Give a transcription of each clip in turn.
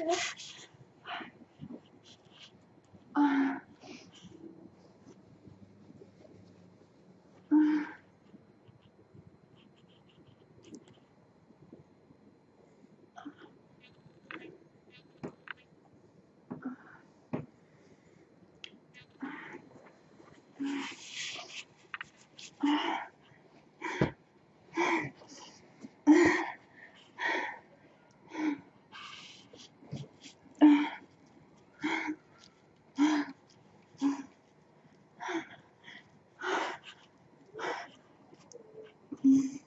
Okay. Mm-hmm.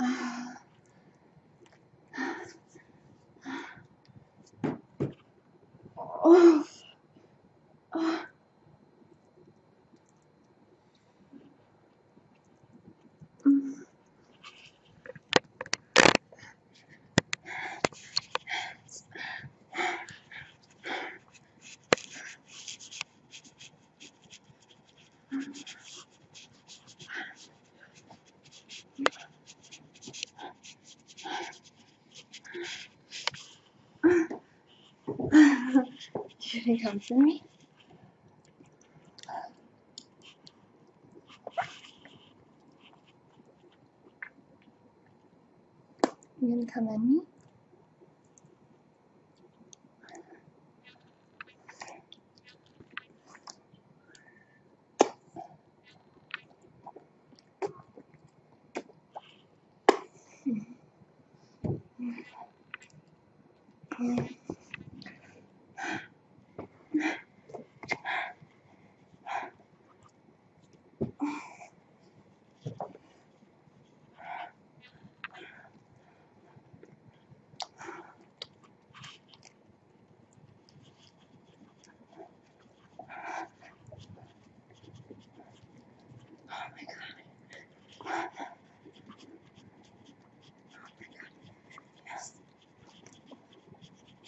Oh. oh. can come for me. You're gonna come at me.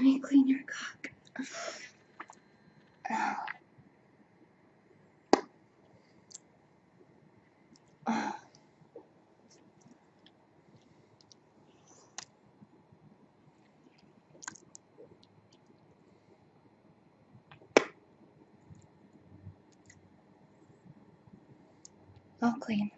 Let me clean your cock. Oh. Oh. All clean.